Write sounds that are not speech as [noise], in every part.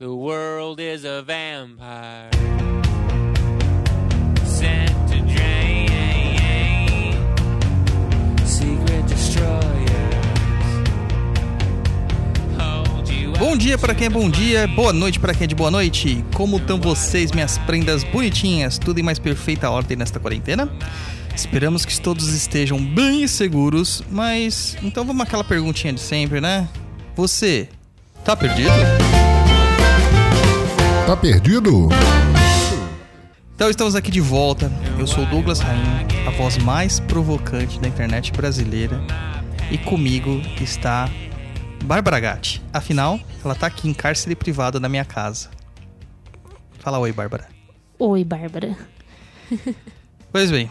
The world is a vampire sent to drain secret destroyers. Bom dia para quem é bom dia, boa noite para quem é de boa noite. Como estão vocês, minhas prendas bonitinhas? Tudo em mais perfeita ordem nesta quarentena? Esperamos que todos estejam bem seguros, mas então vamos àquela perguntinha de sempre, né? Você tá perdido? Tá perdido? Então estamos aqui de volta. Eu sou Douglas Rainha, a voz mais provocante da internet brasileira. E comigo está Bárbara Gatti. Afinal, ela tá aqui em cárcere privado na minha casa. Fala oi, Bárbara. Oi, Bárbara. [laughs] Pois bem,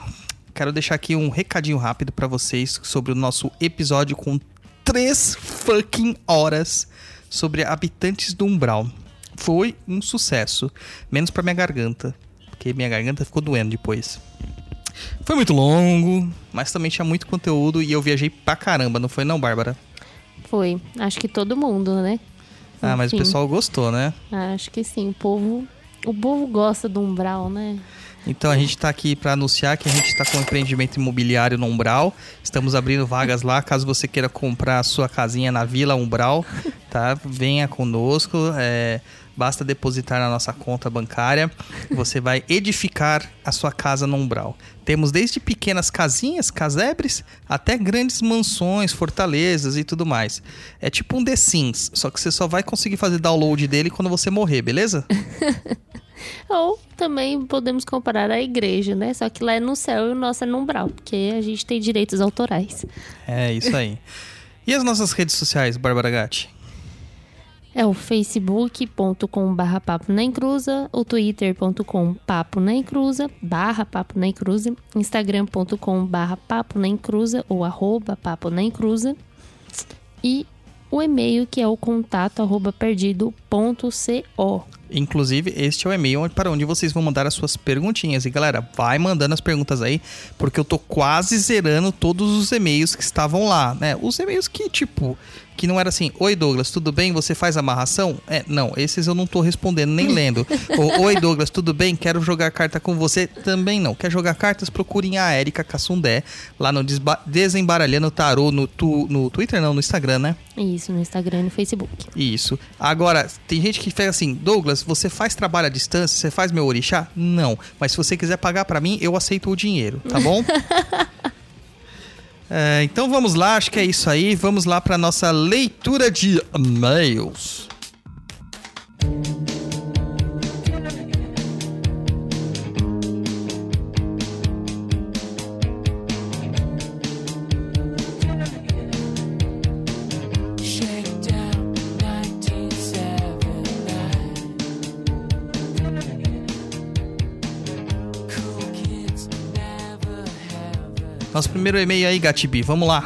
quero deixar aqui um recadinho rápido pra vocês sobre o nosso episódio com três fucking horas sobre habitantes do Umbral. Foi um sucesso, menos pra minha garganta, porque minha garganta ficou doendo depois. Foi muito longo, mas também tinha muito conteúdo e eu viajei pra caramba, não foi não, Bárbara? Foi. Acho que todo mundo, né? Ah, mas o Enfim, pessoal gostou, né? Acho que sim. O povo, o povo gosta do umbral, né? Então a gente tá aqui para anunciar que a gente tá com um empreendimento imobiliário no Umbral. Estamos abrindo vagas lá, caso você queira comprar a sua casinha na Vila Umbral, tá? Venha conosco, é, basta depositar na nossa conta bancária. Você vai edificar a sua casa no Umbral. Temos desde pequenas casinhas, casebres, até grandes mansões, fortalezas e tudo mais. É tipo um The Sims, só que você só vai conseguir fazer download dele quando você morrer, beleza? [laughs] Ou também podemos comparar a igreja, né? Só que lá é no céu e o nosso é no umbral, porque a gente tem direitos autorais. É isso aí. E as nossas redes sociais, Bárbara Gatti? É o facebook.com barra papo na encruza, o twitter.com papo na encruza, barra papo na encruza, instagram.com barra papo na encruza ou arroba papo na encruza. E o e-mail que é o contato arroba perdido.co. Inclusive, este é o e-mail para onde vocês vão mandar as suas perguntinhas. E galera, vai mandando as perguntas aí, porque eu tô quase zerando todos os e-mails que estavam lá, né? Os e-mails que, tipo, que não era assim: Oi Douglas, tudo bem? Você faz amarração? É, não, esses eu não tô respondendo nem lendo. Ou, Oi Douglas, tudo bem? Quero jogar carta com você? Também não. Quer jogar cartas? Procurem a Erika Cassundé lá no Desembaralhando Tarô no, tu- no Twitter, não, no Instagram, né? Isso, no Instagram e no Facebook. Isso. Agora, tem gente que faz assim, Douglas, você faz trabalho à distância? Você faz meu orixá? Não. Mas se você quiser pagar pra mim, eu aceito o dinheiro, tá [laughs] bom? É, então vamos lá, acho que é isso aí. Vamos lá pra nossa leitura de e-mails. Primeiro e-mail aí, Gatibi, vamos lá.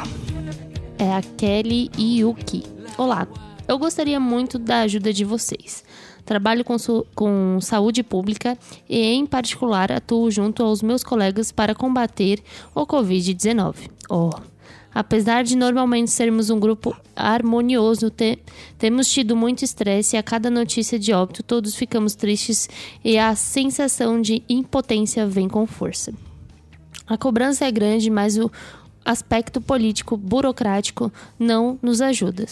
É a Kelly Yuki. Olá, eu gostaria muito da ajuda de vocês. Trabalho com, com saúde pública e, em particular, atuo junto aos meus colegas para combater o Covid-19. Oh. Apesar de normalmente sermos um grupo harmonioso, te- temos tido muito estresse e a cada notícia de óbito todos ficamos tristes e a sensação de impotência vem com força. A cobrança é grande, mas o aspecto político burocrático não nos ajuda.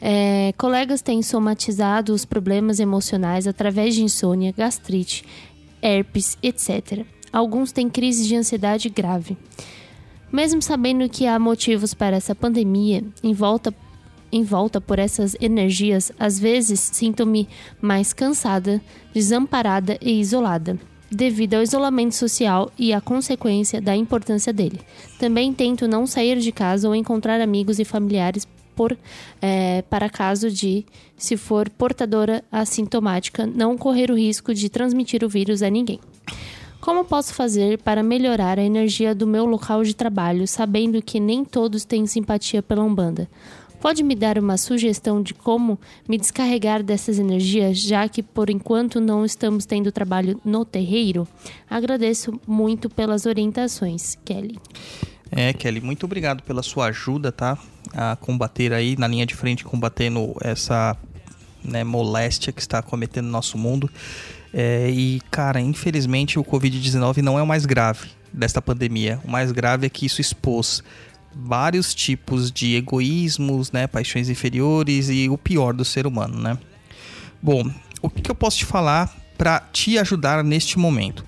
É, colegas têm somatizado os problemas emocionais através de insônia, gastrite, herpes, etc. Alguns têm crise de ansiedade grave. Mesmo sabendo que há motivos para essa pandemia, em volta, em volta por essas energias, às vezes sinto-me mais cansada, desamparada e isolada, devido ao isolamento social e à consequência da importância dele. Também tento não sair de casa ou encontrar amigos e familiares por, eh, para caso de, se for portadora assintomática, não correr o risco de transmitir o vírus a ninguém. Como posso fazer para melhorar a energia do meu local de trabalho, sabendo que nem todos têm simpatia pela Umbanda? Pode me dar uma sugestão de como me descarregar dessas energias, já que por enquanto não estamos tendo trabalho no terreiro? Agradeço muito pelas orientações, Kelly. É, Kelly, muito obrigado pela sua ajuda, tá? A combater aí, na linha de frente, combatendo essa né, moléstia que está acometendo nosso mundo. É, e, cara, infelizmente o Covid-19 não é o mais grave desta pandemia. O mais grave é que isso expôs vários tipos de egoísmos, né, paixões inferiores e o pior do ser humano, né? Bom, o que, eu posso te falar para te ajudar neste momento?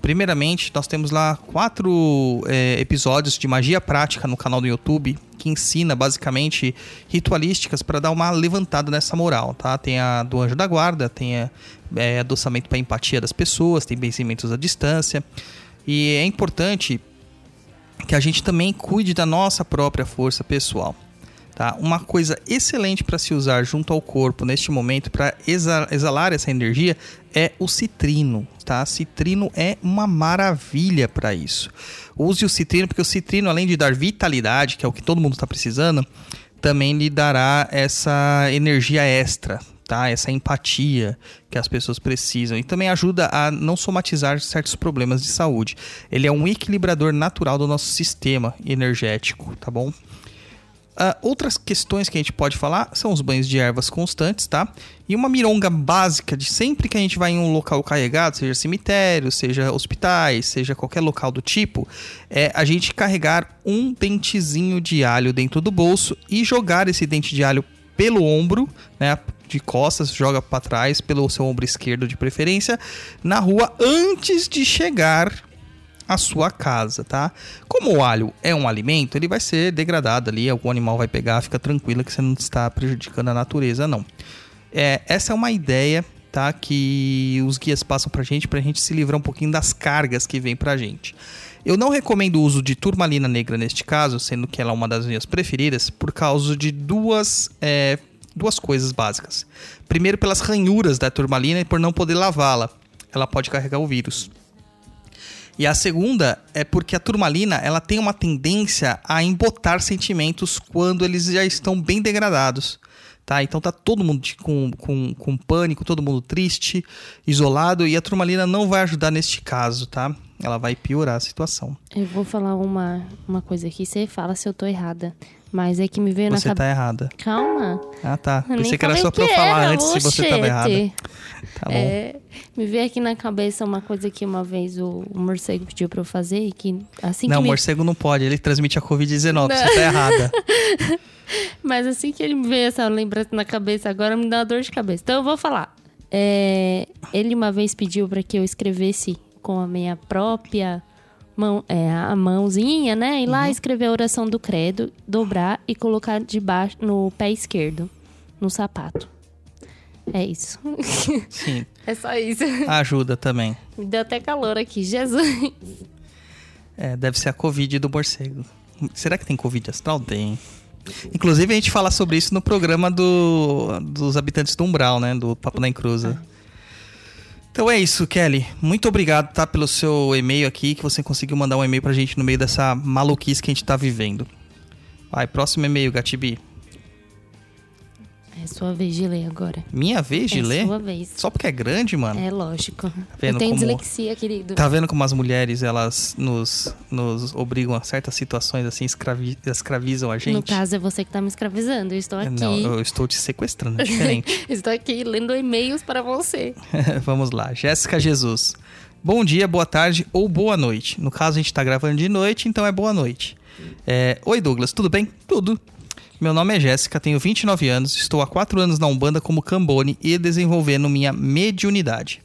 Primeiramente, nós temos lá quatro é, episódios de magia prática no canal do YouTube que ensina basicamente ritualísticas para dar uma levantada nessa moral, tá? Tem a do anjo da guarda, tem a, é, adoçamento para empatia das pessoas, tem benzimentos à distância. E é importante que a gente também cuide da nossa própria força pessoal. Tá? Uma coisa excelente para se usar junto ao corpo neste momento para exalar essa energia é o citrino. Tá? Citrino é uma maravilha para isso. Use o citrino porque o citrino, além de dar vitalidade, que é o que todo mundo está precisando, também lhe dará essa energia extra, tá? Essa empatia que as pessoas precisam e também ajuda a não somatizar certos problemas de saúde. Ele é um equilibrador natural do nosso sistema energético, tá bom? Uh, outras questões que a gente pode falar são os banhos de ervas constantes, tá? E uma mironga básica de sempre que a gente vai em um local carregado, seja cemitério, seja hospitais, seja qualquer local do tipo, é a gente carregar um dentezinho de alho dentro do bolso e jogar esse dente de alho pelo ombro, né? De costas, joga para trás, pelo seu ombro esquerdo de preferência, na rua antes de chegar a sua casa, tá? Como o alho é um alimento, ele vai ser degradado ali, algum animal vai pegar, fica tranquila que você não está prejudicando a natureza, não. É, essa é uma ideia, tá? Que os guias passam pra gente, pra gente se livrar um pouquinho das cargas que vem pra gente. Eu não recomendo o uso de turmalina negra neste caso, sendo que ela é uma das minhas preferidas, por causa de duas, é, duas coisas básicas. Primeiro, pelas ranhuras da turmalina e por não poder lavá-la. Ela pode carregar o vírus. E a segunda é porque a turmalina ela tem uma tendência a embotar sentimentos quando eles já estão bem degradados. Tá? Então tá todo mundo com, com, com pânico, todo mundo triste, isolado, e a turmalina não vai ajudar neste caso, tá? Ela vai piorar a situação. Eu vou falar uma, uma coisa aqui, você fala se eu tô errada. Mas é que me veio Você na tá cabeça. errada. Calma. Ah, tá. Eu Pensei que era só pra eu falar era, antes se você tava errada. Tá bom. É, me veio aqui na cabeça uma coisa que uma vez o, o morcego pediu pra eu fazer e que assim não, que me... morcego não pode, ele transmite a Covid-19, você tá errada. [laughs] Mas assim que ele me veio essa lembrança na cabeça, agora me dá uma dor de cabeça. Então eu vou falar. É, ele uma vez pediu para que eu escrevesse com a minha própria mão, é, a mãozinha, né? E lá escrever a oração do credo, dobrar e colocar debaixo no pé esquerdo, no sapato. É isso. Sim, [laughs] é só isso. ajuda também. Me deu até calor aqui. Jesus. É, deve ser a Covid do morcego. Será que tem Covid astral? Tem. Inclusive, a gente fala sobre isso no programa do, dos habitantes do Umbral, né? Do Papo na Encruza. Então é isso, Kelly. Muito obrigado, tá? Pelo seu e-mail aqui, que você conseguiu mandar um e-mail pra gente no meio dessa maluquice que a gente tá vivendo. Vai, próximo e-mail, Gatibi. É sua vez de ler agora. Minha vez de é ler? sua vez. Só porque é grande, mano. É lógico. vendo eu tenho como- dislexia, querido. Tá vendo como as mulheres, elas nos, nos obrigam a certas situações, assim, escravi- escravizam a gente? No caso, é você que tá me escravizando. Eu estou aqui. Não, eu estou te sequestrando, é diferente. [laughs] Estou aqui lendo e-mails para você. [laughs] Vamos lá, Jéssica Jesus. Bom dia, boa tarde ou boa noite. No caso, a gente tá gravando de noite, então é boa noite. É, Oi, Douglas, tudo bem? Tudo. Meu nome é Jéssica, tenho 29 anos, estou há 4 anos na Umbanda como Cambone e desenvolvendo minha mediunidade.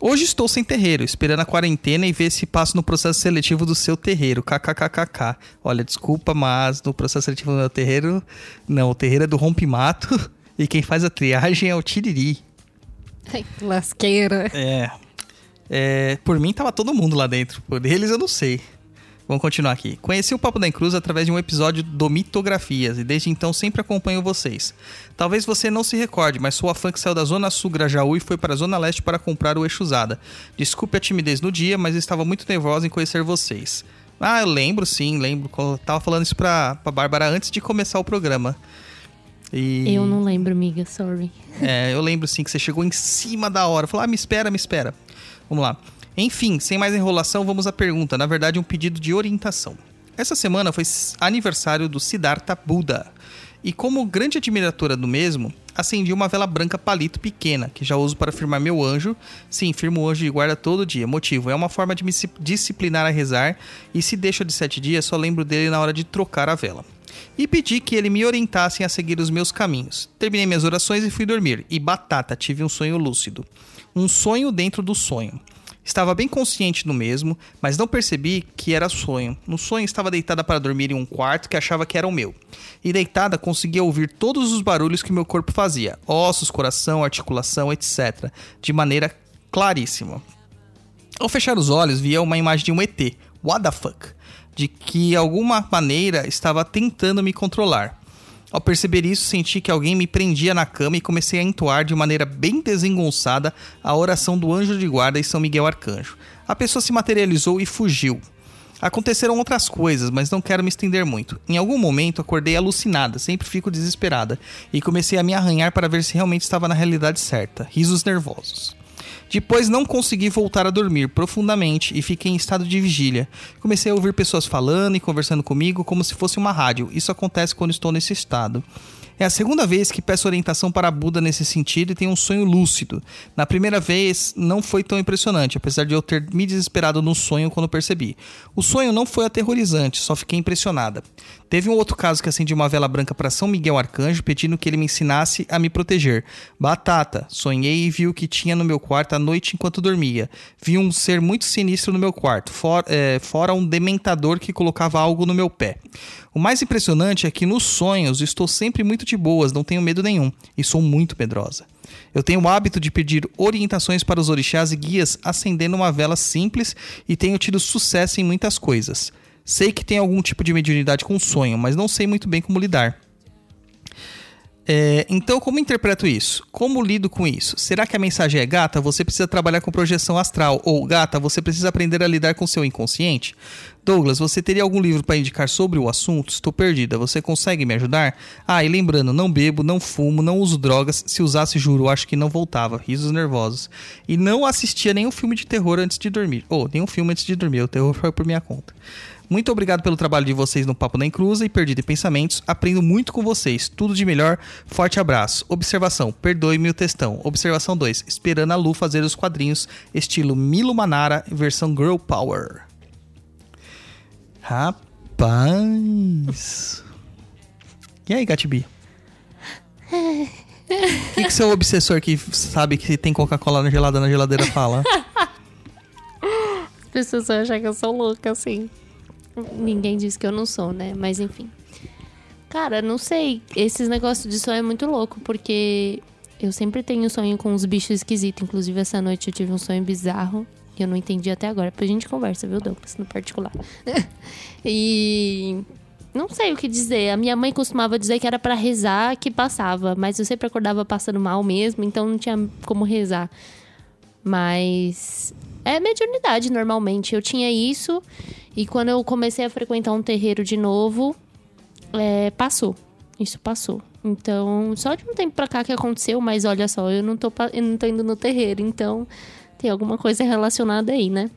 Hoje estou sem terreiro, esperando a quarentena e ver se passo no processo seletivo do seu terreiro. KKKKK. Olha, desculpa, mas no processo seletivo do meu terreiro, não, o terreiro é do rompimato [laughs] e quem faz a triagem é o Tiriri. Ai, lasqueira. É. É, Por mim tava todo mundo lá dentro. Por eles eu não sei. Vamos continuar aqui. Conheci o Papo da Encruz através de um episódio do Mitografias e desde então sempre acompanho vocês. Talvez você não se recorde, mas sou a fã que saiu da Zona Sul Grajaú e foi para a Zona Leste para comprar o Exusada. Desculpe a timidez no dia, mas estava muito nervosa em conhecer vocês. Ah, eu lembro sim, lembro. Eu tava falando isso pra, pra Bárbara antes de começar o programa. E... Eu não lembro, amiga, sorry. É, eu lembro sim que você chegou em cima da hora. Falou, ah, me espera, me espera. Vamos lá. Enfim, sem mais enrolação, vamos à pergunta. Na verdade, um pedido de orientação. Essa semana foi aniversário do Siddhartha Buda. E como grande admiradora do mesmo, acendi uma vela branca palito pequena, que já uso para firmar meu anjo. Sim, firmo o anjo de guarda todo dia. Motivo: é uma forma de me disci- disciplinar a rezar, e se deixo de sete dias, só lembro dele na hora de trocar a vela. E pedi que ele me orientasse a seguir os meus caminhos. Terminei minhas orações e fui dormir. E batata, tive um sonho lúcido. Um sonho dentro do sonho. Estava bem consciente do mesmo, mas não percebi que era sonho. No sonho estava deitada para dormir em um quarto que achava que era o meu. E deitada conseguia ouvir todos os barulhos que meu corpo fazia: ossos, coração, articulação, etc. De maneira claríssima. Ao fechar os olhos, via uma imagem de um ET, what the fuck, de que alguma maneira estava tentando me controlar. Ao perceber isso, senti que alguém me prendia na cama e comecei a entoar de maneira bem desengonçada a oração do anjo de guarda e São Miguel Arcanjo. A pessoa se materializou e fugiu. Aconteceram outras coisas, mas não quero me estender muito. Em algum momento acordei alucinada, sempre fico desesperada, e comecei a me arranhar para ver se realmente estava na realidade certa. Risos nervosos. Depois não consegui voltar a dormir profundamente e fiquei em estado de vigília. Comecei a ouvir pessoas falando e conversando comigo como se fosse uma rádio. Isso acontece quando estou nesse estado. É a segunda vez que peço orientação para Buda nesse sentido e tenho um sonho lúcido. Na primeira vez não foi tão impressionante, apesar de eu ter me desesperado no sonho quando percebi. O sonho não foi aterrorizante, só fiquei impressionada. Teve um outro caso que acendi uma vela branca para São Miguel Arcanjo pedindo que ele me ensinasse a me proteger. Batata, sonhei e vi o que tinha no meu quarto à noite enquanto dormia. Vi um ser muito sinistro no meu quarto, for- é, fora um dementador que colocava algo no meu pé. O mais impressionante é que nos sonhos estou sempre muito de boas, não tenho medo nenhum e sou muito medrosa. Eu tenho o hábito de pedir orientações para os orixás e guias acendendo uma vela simples e tenho tido sucesso em muitas coisas. Sei que tem algum tipo de mediunidade com sonho, mas não sei muito bem como lidar. É, então, como interpreto isso? Como lido com isso? Será que a mensagem é gata? Você precisa trabalhar com projeção astral. Ou gata, você precisa aprender a lidar com seu inconsciente? Douglas, você teria algum livro para indicar sobre o assunto? Estou perdida. Você consegue me ajudar? Ah, e lembrando, não bebo, não fumo, não uso drogas. Se usasse, juro, acho que não voltava. Risos nervosos. E não assistia nenhum filme de terror antes de dormir. Ou nenhum filme antes de dormir. O terror foi por minha conta. Muito obrigado pelo trabalho de vocês no Papo da Encruza e Perdido em Pensamentos. Aprendo muito com vocês. Tudo de melhor. Forte abraço. Observação. Perdoe-me o textão. Observação 2. Esperando a Lu fazer os quadrinhos estilo Milo Manara, versão Girl Power. Rapaz. E aí, Gatibi? [laughs] O que, que seu obsessor que sabe que tem Coca-Cola na gelada na geladeira fala? [laughs] As pessoas vão achar que eu sou louca, assim. Ninguém diz que eu não sou, né? Mas enfim. Cara, não sei. Esses negócios de sonho é muito louco, porque eu sempre tenho sonho com uns bichos esquisitos. Inclusive, essa noite eu tive um sonho bizarro que eu não entendi até agora. Depois a gente conversa, viu, Douglas? No particular. [laughs] e. Não sei o que dizer. A minha mãe costumava dizer que era pra rezar que passava, mas eu sempre acordava passando mal mesmo, então não tinha como rezar. Mas é mediunidade normalmente. Eu tinha isso e quando eu comecei a frequentar um terreiro de novo, é, passou. Isso passou. Então, só de um tempo pra cá que aconteceu, mas olha só, eu não tô, eu não tô indo no terreiro, então tem alguma coisa relacionada aí, né?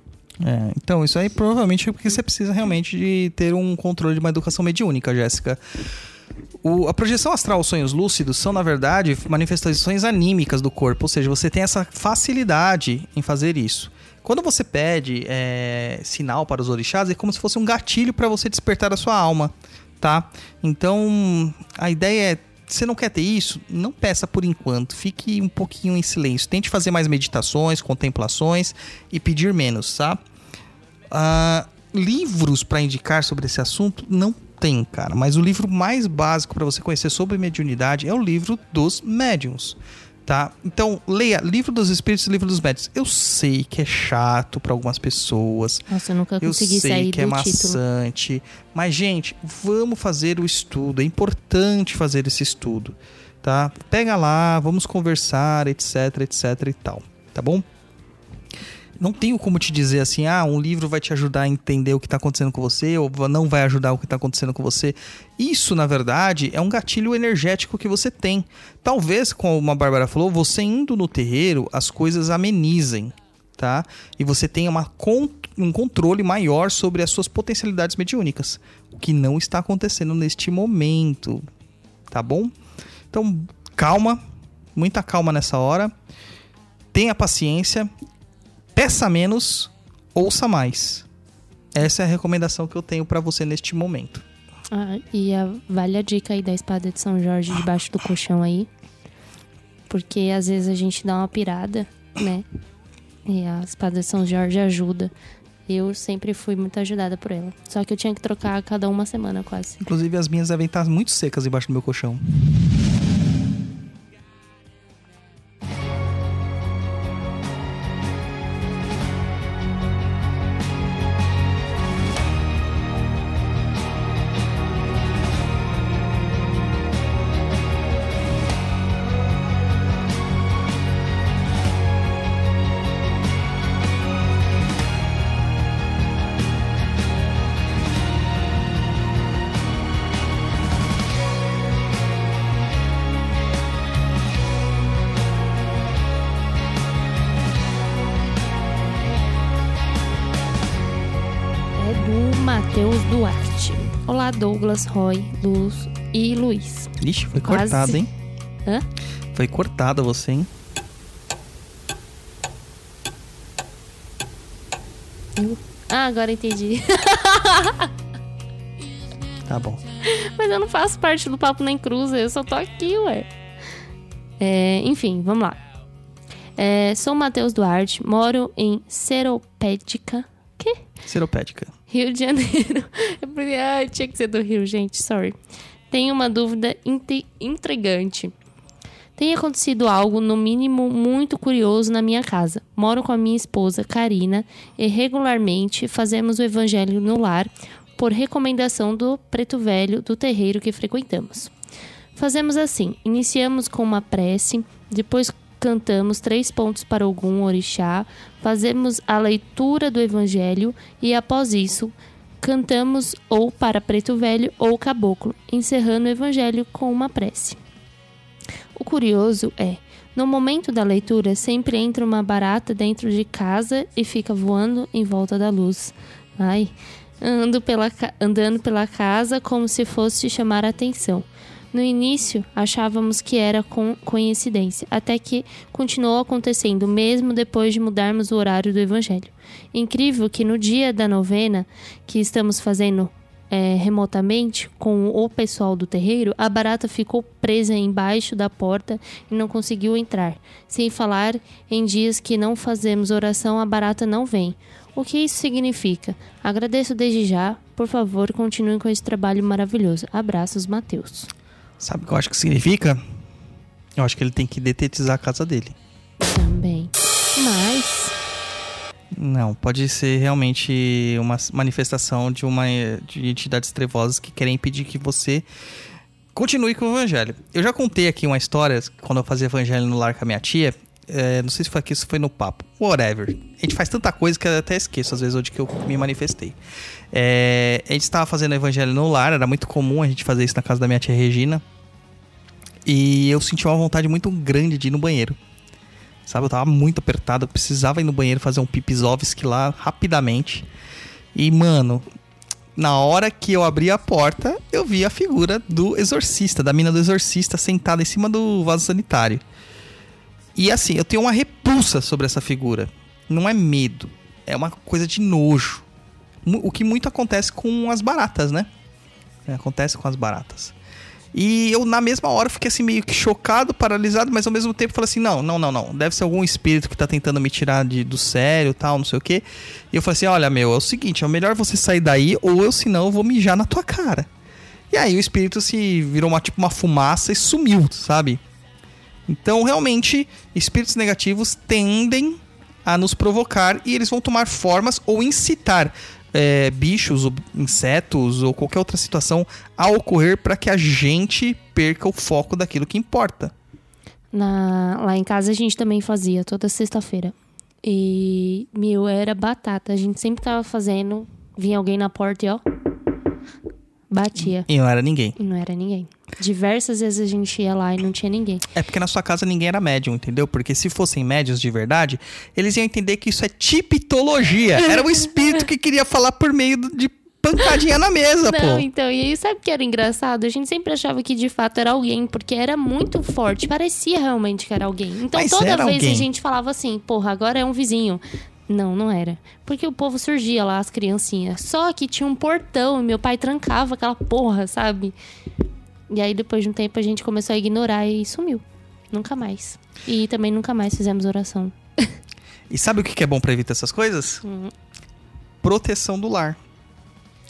É, então, isso aí provavelmente é porque você precisa realmente de ter um controle de uma educação mediúnica, Jéssica. O- a projeção astral, os sonhos lúcidos, são, na verdade, manifestações anímicas do corpo, ou seja, você tem essa facilidade em fazer isso. Quando você pede é, sinal para os orixás, é como se fosse um gatilho para você despertar a sua alma, tá? Então, a ideia é você não quer ter isso? Não peça por enquanto. Fique um pouquinho em silêncio. Tente fazer mais meditações, contemplações e pedir menos, tá? Ah, livros para indicar sobre esse assunto não tem, cara. Mas o livro mais básico para você conhecer sobre mediunidade é o livro dos médiums, tá? Então leia Livro dos Espíritos e Livro dos Médiuns. Eu sei que é chato para algumas pessoas. Nossa, eu nunca Eu consegui sei sair que é título. maçante, mas gente, vamos fazer o estudo. É importante fazer esse estudo, tá? Pega lá, vamos conversar, etc, etc e tal, tá bom? Não tenho como te dizer assim, ah, um livro vai te ajudar a entender o que está acontecendo com você ou não vai ajudar o que está acontecendo com você. Isso, na verdade, é um gatilho energético que você tem. Talvez, como a Bárbara falou, você indo no terreiro, as coisas amenizem, tá? E você tenha uma um controle maior sobre as suas potencialidades mediúnicas, o que não está acontecendo neste momento, tá bom? Então, calma, muita calma nessa hora. Tenha paciência, peça menos, ouça mais. Essa é a recomendação que eu tenho pra você neste momento. Ah, e a, vale a dica aí da espada de São Jorge debaixo do colchão aí. Porque às vezes a gente dá uma pirada, né? E a espada de São Jorge ajuda. Eu sempre fui muito ajudada por ela. Só que eu tinha que trocar a cada uma semana quase. Inclusive, as minhas devem estar muito secas embaixo do meu colchão. Matheus Duarte. Olá, Douglas, Roy, Luz e Luiz. Ixi, foi Quase. cortado, hein? Hã? Foi cortada você, hein? Eu- Ah, agora entendi. Tá bom. Mas eu não faço parte do Papo Nem Cruza, eu só tô aqui, ué. É, enfim, vamos lá. É, sou Matheus Duarte, moro em Seropédica? Seropédica. Rio de Janeiro. [laughs] Falei, ai, tinha que ser do Rio, gente, sorry. Tenho uma dúvida intrigante. Tem acontecido algo, no mínimo, muito curioso na minha casa. Moro com a minha esposa, Karina, e regularmente fazemos o evangelho no lar por recomendação do preto velho do terreiro que frequentamos. Fazemos assim: iniciamos com uma prece, depois cantamos três pontos para algum orixá, fazemos a leitura do evangelho e após isso cantamos ou para preto velho ou caboclo, encerrando o evangelho com uma prece. O curioso é, no momento da leitura sempre entra uma barata dentro de casa e fica voando em volta da luz. Ai, ando pela, andando pela casa como se fosse chamar a atenção. No início, achávamos que era coincidência, até que continuou acontecendo mesmo depois de mudarmos o horário do evangelho. Incrível que no dia da novena, que estamos fazendo é, remotamente com o pessoal do terreiro, a barata ficou presa embaixo da porta e não conseguiu entrar. Sem falar em dias que não fazemos oração, a barata não vem. O que isso significa? Agradeço desde já. Por favor, continue com esse trabalho maravilhoso. Abraços, Matheus. Sabe o que eu acho que significa? Eu acho que ele tem que detetizar a casa dele. Também. Mas. Não, pode ser realmente uma manifestação de uma de entidades trevosas que querem impedir que você continue com o evangelho. Eu já contei aqui uma história quando eu fazia evangelho no lar com a minha tia. é, não sei se foi aqui, se foi no papo. Whatever. A gente faz tanta coisa que eu até esqueço, às vezes, onde que eu me manifestei. É, a gente estava fazendo evangelho no lar, era muito comum a gente fazer isso na casa da minha tia Regina. E eu senti uma vontade muito grande de ir no banheiro. Sabe, eu tava muito apertado, eu precisava ir no banheiro fazer um pipisovski lá rapidamente. E, mano, na hora que eu abri a porta, eu vi a figura do exorcista, da mina do exorcista sentada em cima do vaso sanitário. E assim, eu tenho uma repulsa sobre essa figura. Não é medo, é uma coisa de nojo. O que muito acontece com as baratas, né? É, acontece com as baratas. E eu, na mesma hora, fiquei assim meio que chocado, paralisado, mas ao mesmo tempo falei assim: não, não, não, não. Deve ser algum espírito que tá tentando me tirar de, do sério tal, não sei o quê. E eu falei assim: olha, meu, é o seguinte, é melhor você sair daí, ou eu, senão, eu vou mijar na tua cara. E aí o espírito se virou uma, tipo uma fumaça e sumiu, sabe? Então, realmente, espíritos negativos tendem a nos provocar e eles vão tomar formas ou incitar é, bichos, ou insetos ou qualquer outra situação a ocorrer para que a gente perca o foco daquilo que importa. Na, lá em casa a gente também fazia toda sexta-feira. E, meu, era batata. A gente sempre tava fazendo. Vinha alguém na porta e ó. Batia. E não era ninguém. E não era ninguém. Diversas vezes a gente ia lá e não tinha ninguém. É porque na sua casa ninguém era médium, entendeu? Porque se fossem médios de verdade, eles iam entender que isso é tipitologia. [laughs] Era o espírito que queria falar por meio de pancadinha na mesa, Não, pô. então, e aí sabe o que era engraçado? A gente sempre achava que de fato era alguém, porque era muito forte, parecia realmente que era alguém. Então Mas toda vez alguém. a gente falava assim, porra, agora é um vizinho. Não, não era. Porque o povo surgia lá, as criancinhas. Só que tinha um portão e meu pai trancava aquela porra, sabe? E aí depois de um tempo a gente começou a ignorar e sumiu. Nunca mais. E também nunca mais fizemos oração. [laughs] E sabe o que é bom pra evitar essas coisas? Hum. Proteção do lar.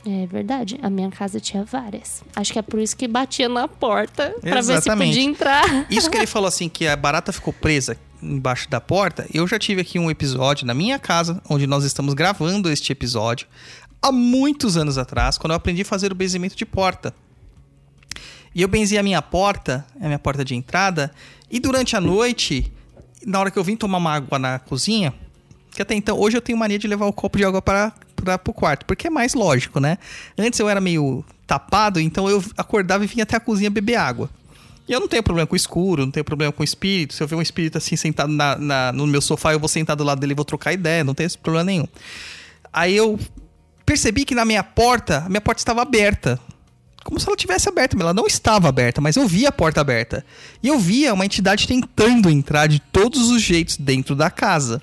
É verdade. A minha casa tinha várias. Acho que é por isso que batia na porta pra ver se podia entrar. Isso que ele [laughs] falou assim, que a barata ficou presa embaixo da porta, eu já tive aqui um episódio na minha casa, onde nós estamos gravando este episódio, há muitos anos atrás, quando eu aprendi a fazer o benzimento de porta. E eu benzi a minha porta, a minha porta de entrada, e durante a noite, na hora que eu vim tomar uma água na cozinha, que até então, hoje eu tenho mania de levar o copo de água para para pro quarto, porque é mais lógico, né? Antes eu era meio tapado, então eu acordava e vinha até a cozinha beber água. E eu não tenho problema com escuro, não tenho problema com espírito. Se eu ver um espírito assim sentado na, na- no meu sofá, eu vou sentar do lado dele e vou trocar ideia, não tem esse problema nenhum. Aí eu percebi que na minha porta, a minha porta estava aberta. Como se ela tivesse aberta, mas ela não estava aberta, mas eu via a porta aberta. E eu via uma entidade tentando entrar de todos os jeitos dentro da casa.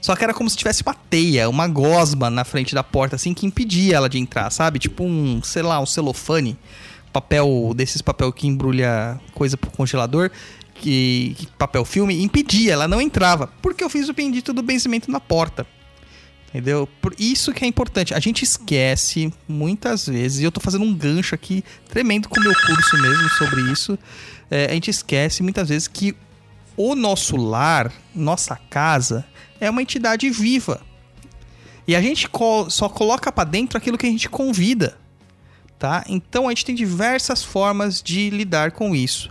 Só que era como se tivesse uma teia, uma gosma na frente da porta, assim, que impedia ela de entrar, sabe? Tipo um, sei lá, um celofane. Papel, desses papel que embrulha coisa pro congelador, que, que papel filme, impedia, ela não entrava. Porque eu fiz o bendito do benzimento na porta. Entendeu? Por isso que é importante. A gente esquece muitas vezes, e eu tô fazendo um gancho aqui tremendo com o meu curso mesmo sobre isso. é, a gente esquece muitas vezes que o nosso lar, nossa casa, é uma entidade viva. E a gente co- só coloca pra dentro aquilo que a gente convida, tá? Então a gente tem diversas formas de lidar com isso.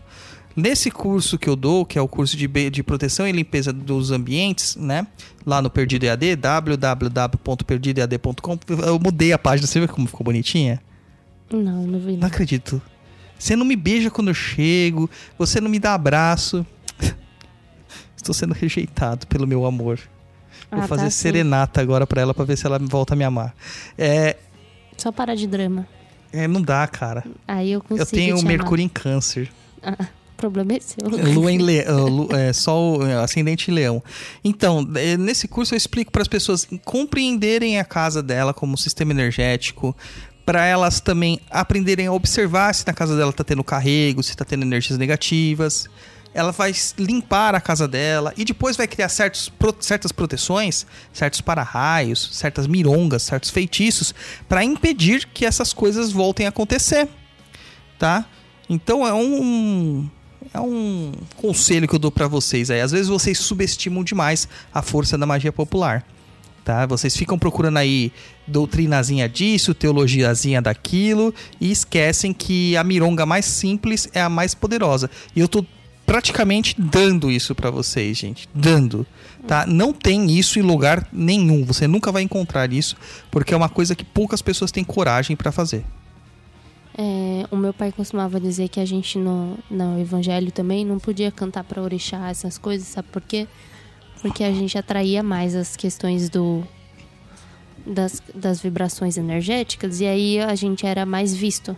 Nesse curso que eu dou, que é o curso de, de proteção e limpeza dos ambientes, né? Lá no Perdido EAD, www.perdidoead.com. Eu mudei a página, você viu como ficou bonitinha? Não, não vi. Não Não. acredito. Você não me beija quando eu chego, você não me dá abraço. [laughs] Estou sendo rejeitado pelo meu amor. Vou Ah, fazer tá, serenata agora pra ela pra ver se ela volta a me amar. É, Só parar de drama. É, não dá, cara. Aí eu consigo eu tenho te Mercúrio em Câncer. amar. Ah, o problema é seu. Lua em leão, é, Sol, é, ascendente em leão. Então, é, nesse curso eu explico para as pessoas compreenderem a casa dela como um sistema energético, para elas também aprenderem a observar se na casa dela tá tendo carrego, se tá tendo energias negativas. Ela vai limpar a casa dela e depois vai criar certos, pro- certas proteções, certos para-raios, certas mirongas, certos feitiços para impedir que essas coisas voltem a acontecer, tá? Então é um é um conselho que eu dou pra vocês aí. Às vezes vocês subestimam demais a força da magia popular. Tá? Vocês ficam procurando aí doutrinazinha disso, teologiazinha daquilo e esquecem que a mironga mais simples é a mais poderosa. E eu tô praticamente dando isso pra vocês, gente, dando, tá? Não tem isso em lugar nenhum. Você nunca vai encontrar isso, porque é uma coisa que poucas pessoas têm coragem pra fazer. É, o meu pai costumava dizer que a gente no, no evangelho também não podia cantar pra orixá essas coisas, sabe por quê? Porque a gente atraía mais as questões do das, das vibrações energéticas e aí a gente era mais visto.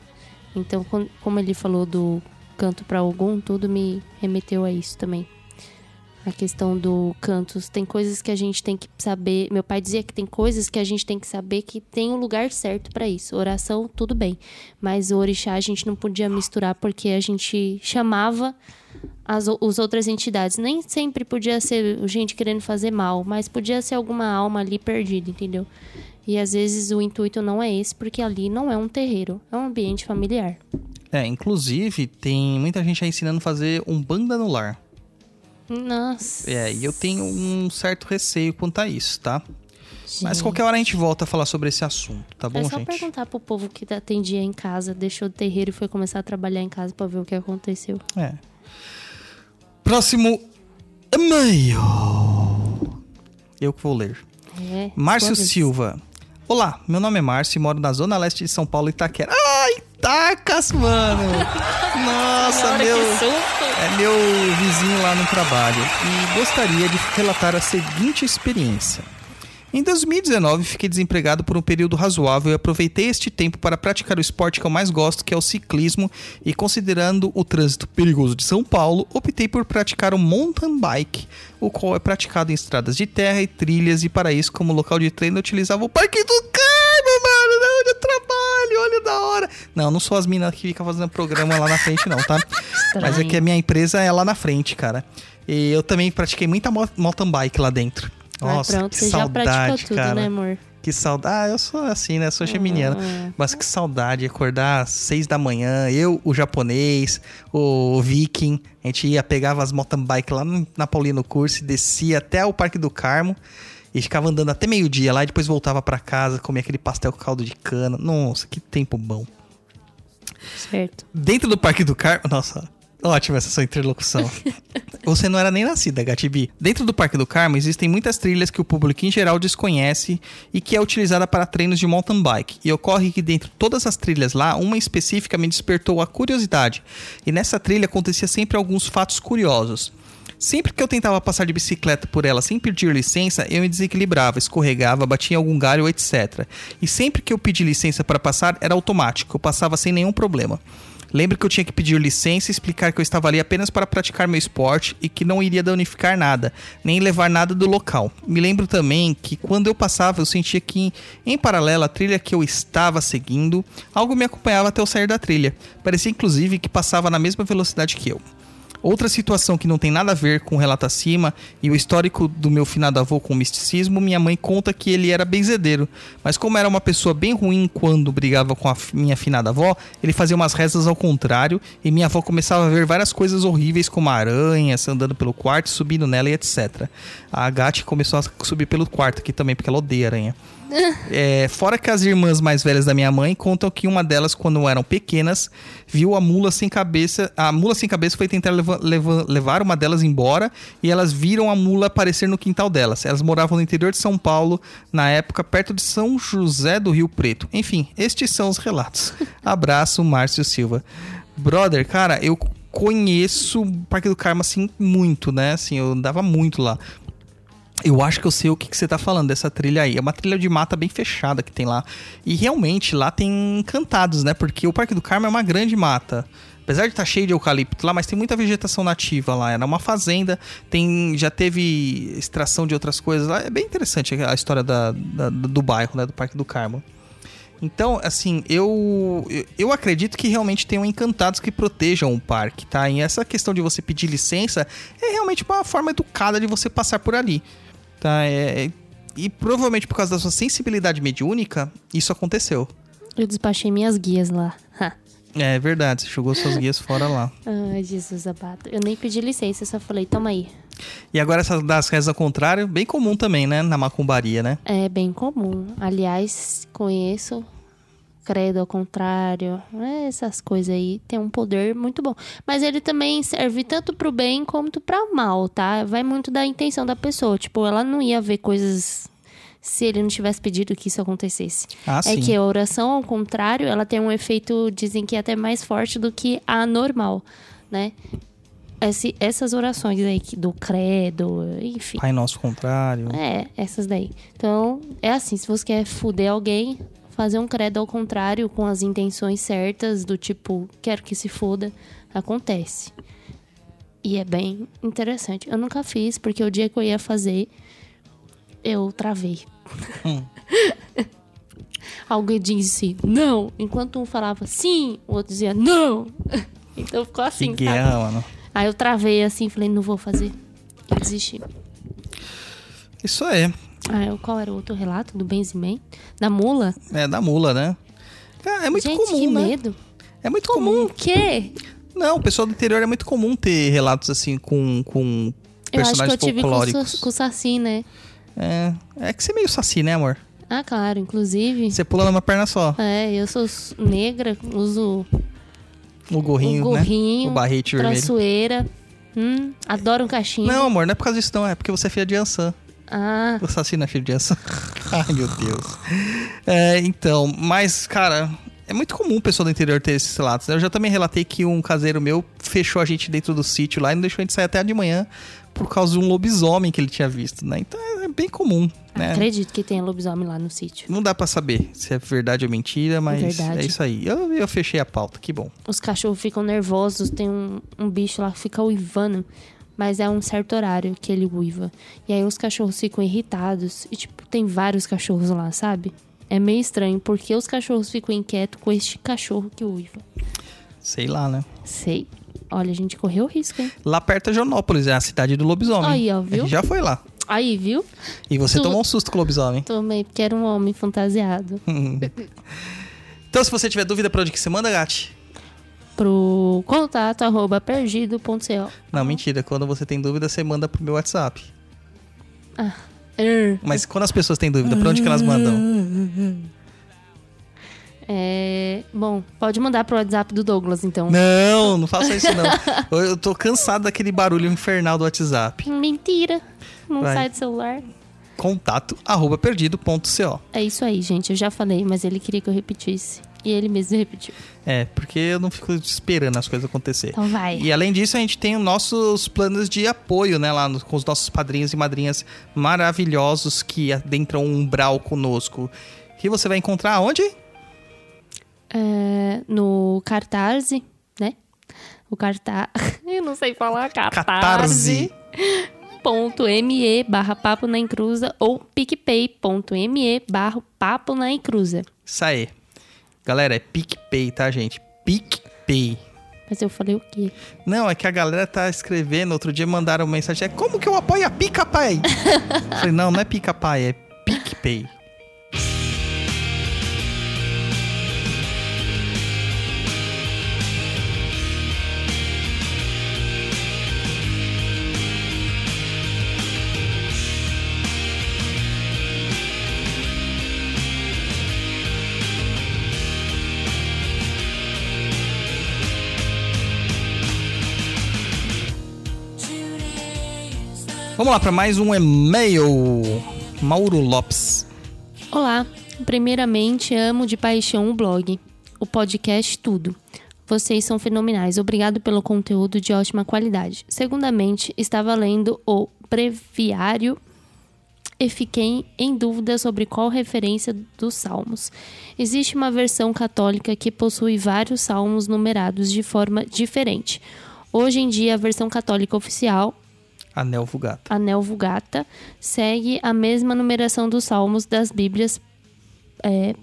Então, com- como ele falou do canto pra algum, tudo me remeteu a isso também. A questão do cantos, tem coisas que a gente tem que saber. Meu pai dizia que tem coisas que a gente tem que saber que tem um lugar certo pra isso. Oração, tudo bem. Mas o orixá a gente não podia misturar porque a gente chamava as os outras entidades. Nem sempre podia ser gente querendo fazer mal, mas podia ser alguma alma ali perdida, entendeu? E às vezes o intuito não é esse, porque ali não é um terreiro, é um ambiente familiar. É, inclusive, tem muita gente aí ensinando a fazer um banda no lar. Nossa. É, e eu tenho um certo receio quanto a isso, tá? Mas gente. qualquer hora a gente volta a falar sobre esse assunto, tá bom, É só gente? perguntar pro povo que atendia em casa, deixou o terreiro e foi começar a trabalhar em casa pra ver o que aconteceu. É. Próximo e-mail. Eu que vou ler. É, Márcio. Silva. Olá, meu nome é Márcio e moro na zona leste de São Paulo, Itaquera. Ah, Itacas, mano! Nossa, meu... É meu vizinho lá no trabalho e gostaria de relatar a seguinte experiência. Em 2019, fiquei desempregado por um período razoável e aproveitei este tempo para praticar o esporte que eu mais gosto, que é o ciclismo, e considerando o trânsito perigoso de São Paulo, optei por praticar o mountain bike, o qual é praticado em estradas de terra e trilhas, e para isso, como local de treino, eu utilizava o Parque do Carmo, mano, né, trabalho, olha da hora. Não, não sou as minas que ficam fazendo programa lá na frente, não, tá? Mas é que a minha empresa é lá na frente, cara. E eu também pratiquei muita mo- mountain bike lá dentro. Ah, Nossa, pronto, que você já saudade, praticou tudo, cara. né, amor? Que saudade. Ah, eu sou assim, né? Sou geminiano. Ah. Mas que saudade acordar às seis da manhã. Eu, o japonês, o viking. A gente ia, pegava as mountain bike lá na Paulino Curso e descia até o Parque do Carmo. E ficava andando até meio-dia lá e depois voltava pra casa, comia aquele pastel com caldo de cana. Nossa, que tempo bom. Certo. Dentro do Parque do Carmo. Nossa, ótima essa sua interlocução. [laughs] Você não era nem nascida, Gatibi. Dentro do Parque do Carmo existem muitas trilhas que o público em geral desconhece e que é utilizada para treinos de mountain bike. E ocorre que dentro de todas as trilhas lá, uma específica me despertou a curiosidade. E nessa trilha acontecia sempre alguns fatos curiosos. Sempre que eu tentava passar de bicicleta por ela sem pedir licença, eu me desequilibrava, escorregava, batia em algum galho, etc. E sempre que eu pedi licença para passar, era automático, eu passava sem nenhum problema. Lembro que eu tinha que pedir licença e explicar que eu estava ali apenas para praticar meu esporte e que não iria danificar nada, nem levar nada do local. Me lembro também que quando eu passava, eu sentia que, em paralelo à trilha que eu estava seguindo, algo me acompanhava até eu sair da trilha. Parecia inclusive que passava na mesma velocidade que eu. Outra situação que não tem nada a ver com o relato acima e o histórico do meu finado avô com o misticismo, minha mãe conta que ele era benzedeiro, mas como era uma pessoa bem ruim quando brigava com a minha finada avó, ele fazia umas rezas ao contrário e minha avó começava a ver várias coisas horríveis como aranhas andando pelo quarto, subindo nela e etc. A Gatti começou a subir pelo quarto aqui também, porque ela odeia aranha. É, fora que as irmãs mais velhas da minha mãe contam que uma delas, quando eram pequenas, viu a mula sem cabeça. A mula sem cabeça foi tentar leva- leva- levar uma delas embora e elas viram a mula aparecer no quintal delas. Elas moravam no interior de São Paulo, na época, perto de São José do Rio Preto. Enfim, estes são os relatos. [laughs] Abraço, Márcio Silva. Brother, cara, eu conheço o Parque do Carmo assim muito, né? Assim, eu andava muito lá. Eu acho que eu sei o que, que você tá falando dessa trilha aí. É uma trilha de mata bem fechada que tem lá. E realmente lá tem encantados, né? Porque o Parque do Carmo é uma grande mata. Apesar de estar cheio de eucalipto lá, mas tem muita vegetação nativa lá. Era uma fazenda, tem já teve extração de outras coisas lá. É bem interessante a história da, da- do bairro, né? Do Parque do Carmo. Então, assim, eu- eu acredito que realmente tenham encantados que protejam o parque, tá? E essa questão de você pedir licença é realmente uma forma educada de você passar por ali, tá? É- e provavelmente por causa da sua sensibilidade mediúnica, isso aconteceu. Eu despachei minhas guias lá. Ha. É verdade, você jogou suas guias fora lá. [laughs] Ai, Jesus abado. Eu nem pedi licença, eu só falei, toma aí. E agora essas das rezas ao contrário, bem comum também, né? Na macumbaria, né? É bem comum. Aliás, conheço credo ao contrário, né, essas coisas aí tem um poder muito bom. Mas ele também serve tanto pro bem quanto para mal, tá? Vai muito da intenção da pessoa. Tipo, ela não ia ver coisas se ele não tivesse pedido que isso acontecesse. Ah, é que a oração ao contrário, ela tem um efeito, dizem que é até mais forte do que a normal, né? Esse- essas orações aí do credo, enfim. Pai Nosso contrário. É, essas daí. Então, é assim, se você quer fuder alguém, fazer um credo ao contrário, com as intenções certas, do tipo, quero que se foda, acontece. E é bem interessante. Eu nunca fiz, porque o dia que eu ia fazer, eu travei. [laughs] Alguém disse não, enquanto um falava sim, o outro dizia não. [laughs] Então ficou Que assim, sabe? guerra, mano. Aí eu travei assim, falei, não vou fazer. Eu desisti. Isso é. Ah, eu- qual era o outro relato do benzimento? Da mula? É da mula, né? É, é muito Gente, comum, que né? medo. É muito Comum comum. o quê? Não, o pessoal do interior é muito comum ter relatos assim com, com Eu acho que eu personagens tive com, folclóricos. Com Saci, né? É, é que você é meio saci, né, amor? Ah, claro, inclusive. Você pula numa perna só. É, eu sou negra, uso O gorrinho, o gorrinho, né? O barrete vermelho. traiçoeira. Hum, adoro um cachimbo. Não, amor, não é por causa disso não. É porque você é filha de Ansan. Ah, não é filho de Ansan. [laughs] Ai, meu Deus. É, então, mas, cara... É muito comum o pessoal do interior ter esses relatos. né? Eu já também relatei que um caseiro meu fechou a gente dentro do sítio lá e não deixou a gente sair até de manhã por causa de um lobisomem que ele tinha visto, né? Então é bem comum, né? Acredito que tem lobisomem lá no sítio. Não dá pra saber se é verdade ou mentira, mas Verdade. é isso aí. Eu, eu fechei a pauta, que bom. Os cachorros ficam nervosos, tem um, um bicho lá que fica uivando, mas é um certo horário que ele uiva. E aí os cachorros ficam irritados. E, tipo, tem vários cachorros lá, sabe? É meio estranho, porque os cachorros ficam inquietos com este cachorro que uiva. Sei lá, né? Sei. Olha, a gente correu risco, hein? Lá perto é Jonópolis, é a cidade do lobisomem. Aí, ó, A viu? gente já foi lá. Aí, viu? E você Tu- tomou um susto com o lobisomem. Tomei, porque era um homem fantasiado. [laughs] Então, se você tiver dúvida pra onde que você manda, Gati? Pro contato arroba perdido.co. Não, mentira. Quando você tem dúvida, você manda pro meu WhatsApp. Er, Mas quando as pessoas têm dúvida, pra onde que elas mandam? É, bom, pode mandar pro WhatsApp do Douglas, então. Não, não faça isso não. Eu, eu tô cansado daquele barulho infernal do WhatsApp. Mentira. Não Vai. sai do celular. Contato arroba perdido.co. É isso aí, gente. Eu já falei, mas ele queria que eu repetisse. E ele mesmo repetiu. É, porque eu não fico esperando as coisas acontecer. Então vai. E além disso, a gente tem os nossos planos de apoio, né? Lá no- com os nossos padrinhos e madrinhas maravilhosos que adentram um umbral conosco. Que você vai encontrar onde? É, no Cartarse, né? O cartaz. [laughs] Eu não sei falar Catarse. .me barra papo na encruza ou picpay.me barra papo na encruza. Isso aí. Galera, é PicPay, tá, gente? PicPay. Mas eu falei o quê? Não, é que a galera tá escrevendo. Outro dia mandaram mensagem. É como que eu apoio a Pica Pai? [laughs] Eu Falei, não, não é Pica Pai, é PicPay. Vamos lá para mais um e-mail. Mauro Lopes. Olá, primeiramente amo de paixão o blog, o podcast tudo. Vocês são fenomenais, obrigado pelo conteúdo de ótima qualidade. Segundamente, estava lendo o breviário e fiquei em dúvida sobre qual referência dos salmos. Existe uma versão católica que possui vários salmos numerados de forma diferente. Hoje em dia, a versão católica oficial Anel Vulgata. a Neo Vulgata segue a mesma numeração dos salmos das Bíblias é,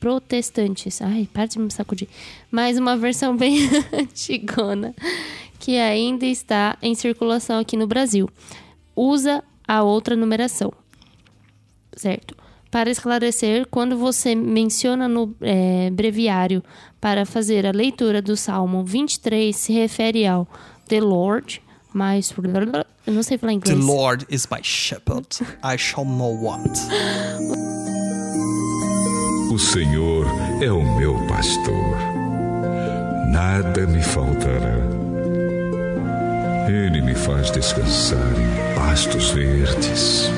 protestantes. Ai, para de me sacudir. Mas uma versão [laughs] bem antigona, que ainda está em circulação aqui no Brasil. Usa a outra numeração. Certo? Para esclarecer, quando você menciona no é, breviário para fazer a leitura do Salmo 23, se refere ao The Lord, mais. Eu não sei falar The inglês. Lord is my shepherd, I shall not want. O Senhor é o meu pastor, nada me faltará. Ele me faz descansar em pastos verdes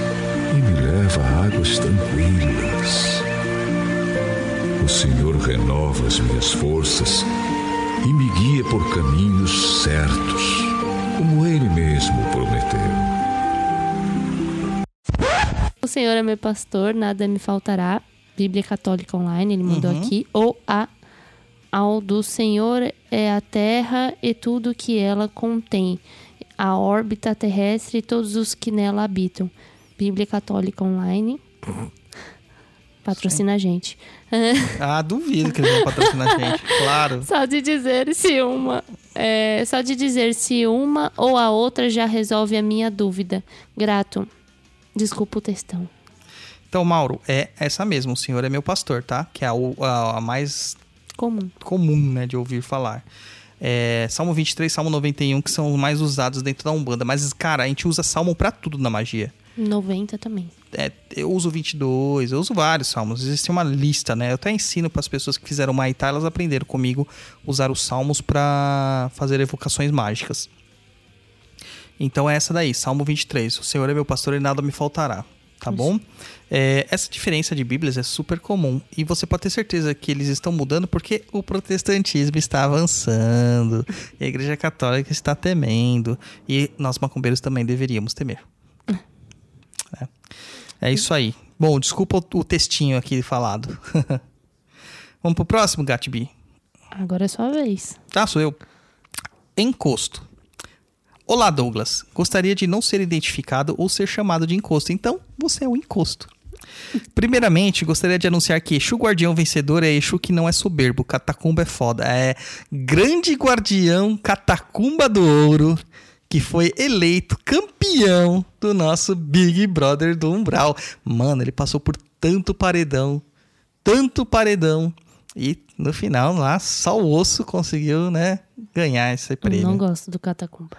e me leva a águas tranquilas. O Senhor renova as minhas forças e me guia por caminhos certos, como Ele mesmo prometeu. O Senhor é meu pastor, nada me faltará. Bíblia Católica Online, ele mandou aqui. Ou a ao do Senhor é a terra e tudo que ela contém, a órbita terrestre e todos os que nela habitam. Bíblia Católica Online. Patrocina a gente. Ah, duvido que eles vão patrocinar a gente. [laughs] Claro. Só de dizer se uma. é, só de dizer se uma ou a outra já resolve a minha dúvida. Grato. Desculpa o textão. Então, Mauro, é essa mesmo. O Senhor é meu pastor, tá? Que é a, a- a mais Comum. comum, né, de ouvir falar. É, Salmo 23, Salmo 91, que são os mais usados dentro da Umbanda. Mas, cara, a gente usa Salmo pra tudo na magia. 90 também. É, eu uso 22, eu uso vários salmos. Existe uma lista, né? Eu até ensino para as pessoas que fizeram Maitá, elas aprenderam comigo usar os salmos para fazer evocações mágicas. Então é essa daí, Salmo 23. O Senhor é meu pastor e nada me faltará. Tá bom? É, essa diferença de Bíblias é super comum e você pode ter certeza que eles estão mudando porque o protestantismo está avançando e a Igreja Católica está temendo e nós macumbeiros também deveríamos temer. É. Isso aí. Bom, desculpa o, o textinho aqui falado. [laughs] Vamos pro próximo, Gatbi. Agora é sua vez. Tá, sou eu. Encosto. Olá, Douglas. Gostaria de não ser identificado ou ser chamado de encosto. Então, você é um encosto. Primeiramente, gostaria de anunciar que Exu Guardião Vencedor é Exu que não é soberbo. Catacumba é foda. É grande guardião Catacumba do Ouro que foi eleito campeão do nosso Big Brother do Umbral. Mano, ele passou por tanto paredão, tanto paredão. E no final lá, só o osso conseguiu, né, ganhar esse Eu prêmio. não gosto do Catacumba.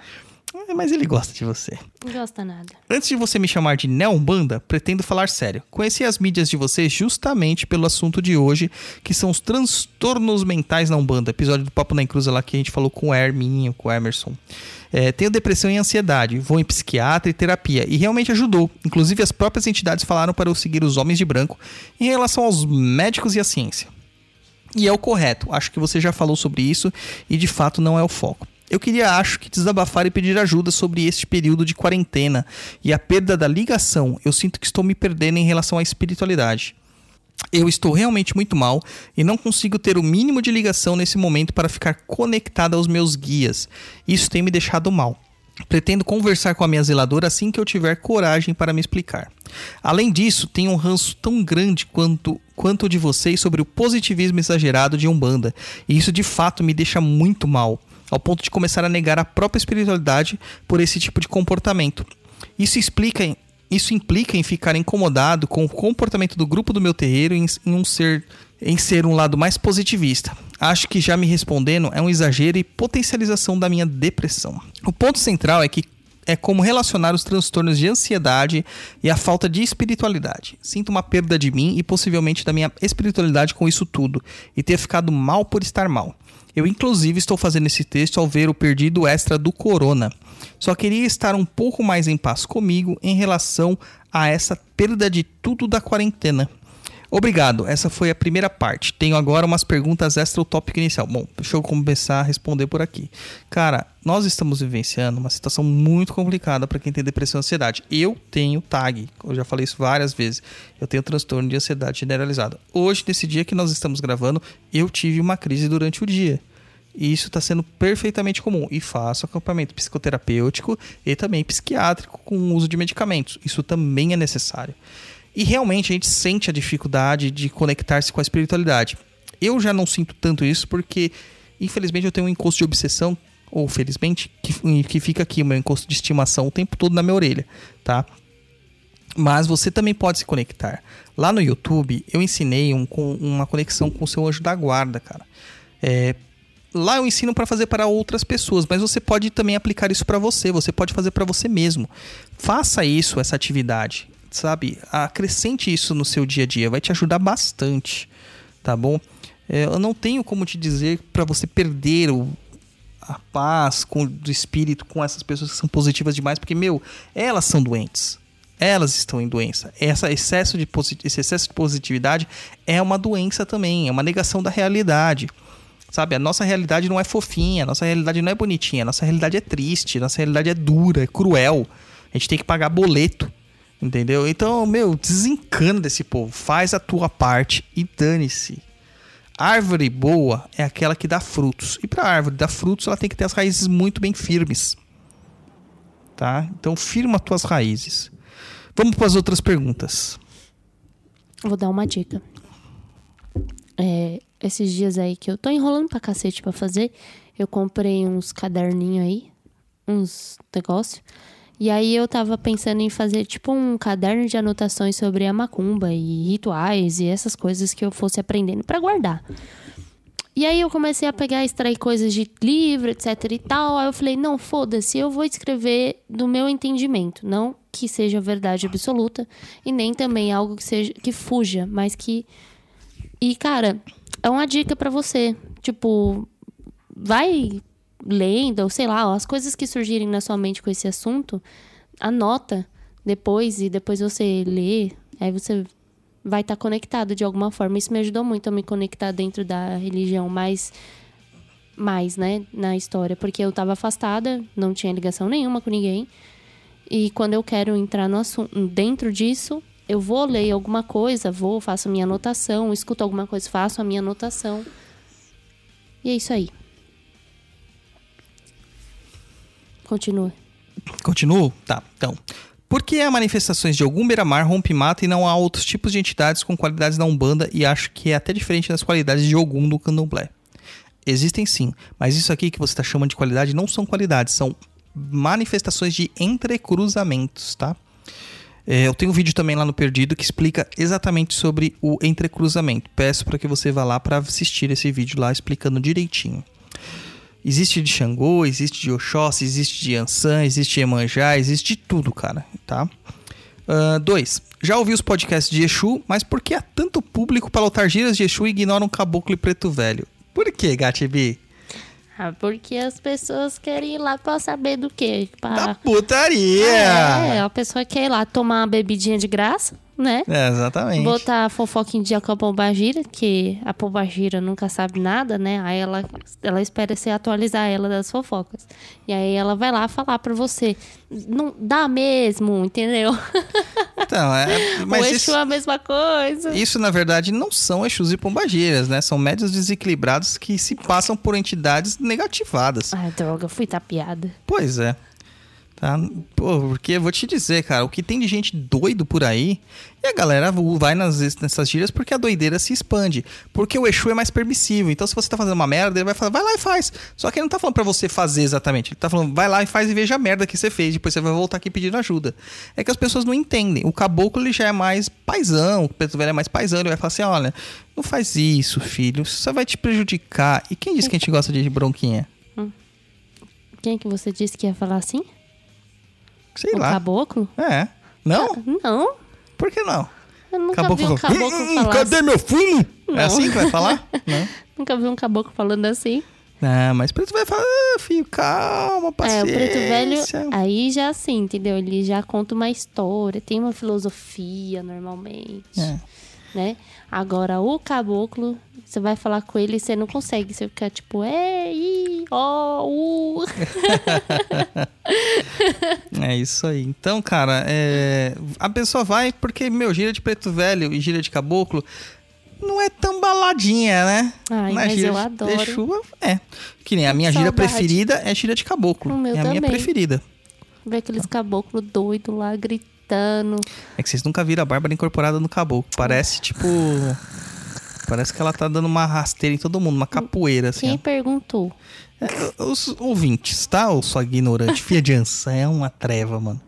Mas ele gosta de você. Não gosta nada. Antes de você me chamar de Neombanda, pretendo falar sério. Conheci as mídias de vocês justamente pelo assunto de hoje, que são os transtornos mentais na Umbanda. Episódio do Papo na Encruza lá que a gente falou com o Herminho, com o Emerson. É, tenho depressão e ansiedade, vou em psiquiatra e terapia, e realmente ajudou. Inclusive, as próprias entidades falaram para eu seguir os homens de branco em relação aos médicos e à ciência. E é o correto. Acho que você já falou sobre isso e de fato não é o foco. Eu queria, acho que, desabafar e pedir ajuda sobre este período de quarentena e a perda da ligação. Eu sinto que estou me perdendo em relação à espiritualidade. Eu estou realmente muito mal e não consigo ter o mínimo de ligação nesse momento para ficar conectada aos meus guias. Isso tem me deixado mal. Pretendo conversar com a minha zeladora assim que eu tiver coragem para me explicar. Além disso, tenho um ranço tão grande quanto quanto de vocês sobre o positivismo exagerado de Umbanda, e isso de fato me deixa muito mal, ao ponto de começar a negar a própria espiritualidade por esse tipo de comportamento. Isso explica isso implica em ficar incomodado com o comportamento do grupo do meu terreiro em, em um ser em ser um lado mais positivista. Acho que já me respondendo é um exagero e potencialização da minha depressão. O ponto central é que é como relacionar os transtornos de ansiedade e a falta de espiritualidade. Sinto uma perda de mim e possivelmente da minha espiritualidade com isso tudo e ter ficado mal por estar mal. Eu, inclusive, estou fazendo esse texto ao ver o perdido extra do Corona. Só queria estar um pouco mais em paz comigo em relação a essa perda de tudo da quarentena. Obrigado, essa foi a primeira parte. Tenho agora umas perguntas extra ao tópico inicial. Bom, deixa eu começar a responder por aqui. Cara, nós estamos vivenciando uma situação muito complicada para quem tem depressão e ansiedade. Eu tenho TAG, eu já falei isso várias vezes. Eu tenho transtorno de ansiedade generalizada. Hoje, nesse dia que nós estamos gravando, eu tive uma crise durante o dia. E isso está sendo perfeitamente comum. E faço acompanhamento psicoterapêutico e também psiquiátrico com o uso de medicamentos. Isso também é necessário. E realmente a gente sente a dificuldade de conectar-se com a espiritualidade. Eu já não sinto tanto isso porque, infelizmente, eu tenho um encosto de obsessão, ou felizmente, que, que fica aqui, o meu encosto de estimação o tempo todo na minha orelha, tá? Mas você também pode se conectar. Lá no YouTube, eu ensinei um, uma conexão com o seu anjo da guarda, cara. É, lá eu ensino para fazer para outras pessoas, mas você pode também aplicar isso para você, você pode fazer para você mesmo. Faça isso, essa atividade, sabe? Acrescente isso no seu dia a dia, vai te ajudar bastante, tá bom? É, eu não tenho como te dizer para você perder o, a paz com do espírito com essas pessoas que são positivas demais, porque meu, elas são doentes. Elas estão em doença. Essa excesso de esse excesso de positividade é uma doença também, é uma negação da realidade. Sabe, a nossa realidade não é fofinha, a nossa realidade não é bonitinha, a nossa realidade é triste, a nossa realidade é dura, é cruel. A gente tem que pagar boleto, entendeu? Então, meu, desencana desse povo, faz a tua parte e dane-se. Árvore boa é aquela que dá frutos. E para árvore dar frutos, ela tem que ter as raízes muito bem firmes. Tá? Então, firma as tuas raízes. Vamos para as outras perguntas. Vou dar uma dica. É, esses dias aí que eu tô enrolando pra cacete pra fazer, eu comprei uns caderninhos aí, uns negócios. E aí eu tava pensando em fazer tipo um caderno de anotações sobre a macumba e rituais e essas coisas que eu fosse aprendendo pra guardar. E aí eu comecei a pegar, extrair coisas de livro, etc e tal. Aí eu falei, não, foda-se, eu vou escrever do meu entendimento. Não que seja verdade absoluta e nem também algo que seja que fuja, mas que e cara, é uma dica pra você, tipo, vai lendo, ou sei lá, as coisas que surgirem na sua mente com esse assunto, anota depois e depois você lê, aí você vai estar conectado de alguma forma. Isso me ajudou muito a me conectar dentro da religião mais mais, né, na história, porque eu tava afastada, não tinha ligação nenhuma com ninguém. E quando eu quero entrar no assunto, dentro disso, eu vou ler alguma coisa, vou, faço minha anotação, escuto alguma coisa, faço a minha anotação. E é isso aí. Continua. Continuo? Tá, então. Por que há manifestações de algum beira-mar, rompe-mata e não há outros tipos de entidades com qualidades da Umbanda e acho que é até diferente das qualidades de Ogum do Candomblé? Existem sim, mas isso aqui que você está chamando de qualidade não são qualidades, são manifestações de entrecruzamentos, tá? É, eu tenho um vídeo também lá no Perdido que explica exatamente sobre o entrecruzamento. Peço para que você vá lá para assistir esse vídeo lá explicando direitinho. Existe de Xangô, existe de Oxóssi, existe de Ansan, existe de Emanjá, existe de tudo, cara, tá? Ah, dois, já ouvi os podcasts de Exu, mas por que há tanto público para lotar giras de Exu e ignoram Caboclo e Preto Velho? Por que, Gatibi? Ah, porque as pessoas querem ir lá pra saber do quê? Da Pra... putaria! É, a pessoa quer ir lá tomar uma bebidinha de graça, né? É, exatamente. Botar a fofoca em dia com a pombagira, que a pombagira nunca sabe nada, né? Aí ela, ela espera você atualizar ela das fofocas. E aí ela vai lá falar pra você. Não dá mesmo, entendeu? [laughs] Então, é, o mas Exu isso, é a mesma coisa. isso, na verdade, não são Exus e Pombagiras, né? São médios desequilibrados que se passam por entidades negativadas. Ai, droga, fui tapeada. Pois é. Tá? Pô, porque eu vou te dizer, cara, o que tem de gente doido por aí, e a galera vai nas, nessas gírias porque a doideira se expande. Porque o Exu é mais permissivo. Então, se você tá fazendo uma merda, ele vai falar, vai lá e faz. Só que ele não tá falando pra você fazer exatamente. Ele tá falando, vai lá e faz e veja a merda que você fez. Depois você vai voltar aqui pedindo ajuda. É que as pessoas não entendem. O caboclo, ele já é mais paisão. O preto velho é mais paisão. Ele vai falar assim, olha, não faz isso, filho. Isso só vai te prejudicar. E quem disse que a gente gosta de bronquinha? Quem é que você disse que ia falar assim? Sei um lá. caboclo? É. Não? Não, Por que não? eu nunca Caboclo vi um caboclo "Hum, falar cadê assim. meu fumo? É Não. assim que vai falar? [laughs] não. Nunca vi um caboclo falando assim. Ah, mas preto vai falar, ah, filho, calma, É, paciência. o preto velho, aí já assim, entendeu? Ele já conta uma história, tem uma filosofia normalmente, É. né? Agora, o caboclo, você vai falar com ele e você não consegue. Você fica tipo, é, i, ó, u. [laughs] [laughs] É isso aí. Então, cara, é, a pessoa vai porque, meu, gira de preto velho e gira de caboclo não é tão baladinha, né? Ai, Na mas eu de adoro. Exu, é. Que nem a minha gira Saudade. preferida é gira de caboclo. O meu é a minha também. preferida. Vê aqueles caboclos doidos lá gritando. É que vocês nunca viram a Bárbara incorporada no caboclo. Parece tipo. Parece que ela tá dando uma rasteira em todo mundo, uma capoeira, assim. Quem ó. perguntou? É, Os ouvintes, tá? Ou só ignorante, filha de ança, é uma treva, mano.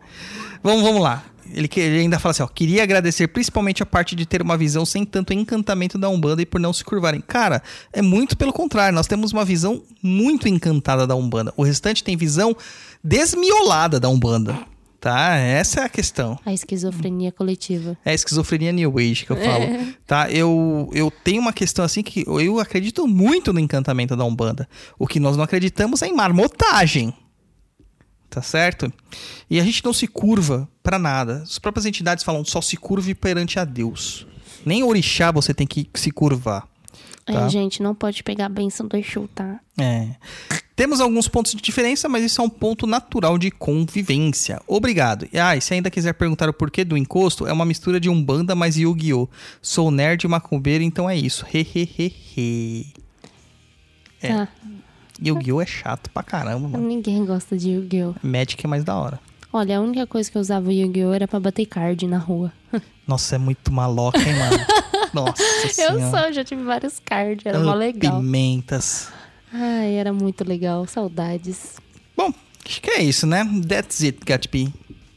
Vamos, vamos lá. Ele, ele ainda fala assim, ó. Queria agradecer principalmente a parte de ter uma visão sem tanto encantamento da Umbanda e por não se curvarem. Cara, é muito pelo contrário. Nós temos uma visão muito encantada da Umbanda. O restante tem visão desmiolada da Umbanda. Tá? Essa é a questão. A esquizofrenia coletiva. É a esquizofrenia New Age que eu falo. Tá? Eu, eu tenho uma questão assim que eu acredito muito no encantamento da Umbanda. O que nós não acreditamos é em marmotagem. Tá certo? E a gente não se curva pra nada. As próprias entidades falam só se curve perante a Deus. Nem orixá você tem que se curvar. Tá. É, gente, não pode pegar a benção do Exu, tá? É. Temos alguns pontos de diferença, mas isso é um ponto natural de convivência. Obrigado. E, Ah, e se ainda quiser perguntar o porquê do encosto, é uma mistura de Umbanda mais Yu-Gi-Oh! Sou nerd macumbeiro, então é isso. Hehehehe. É. Tá. Yu-Gi-Oh! é chato pra caramba, mano. Ninguém gosta de Yu-Gi-Oh! Magic é mais da hora. Olha, a única coisa que eu usava o Yu-Gi-Oh! era pra bater card na rua. [laughs] Nossa, é muito maloca, hein, mano? [laughs] Nossa Eu senhora. sou, já tive vários cards, era mó Ah, legal. Pimentas. Ai, era muito legal, saudades. Bom, acho que é isso, né? That's it, Gatsby.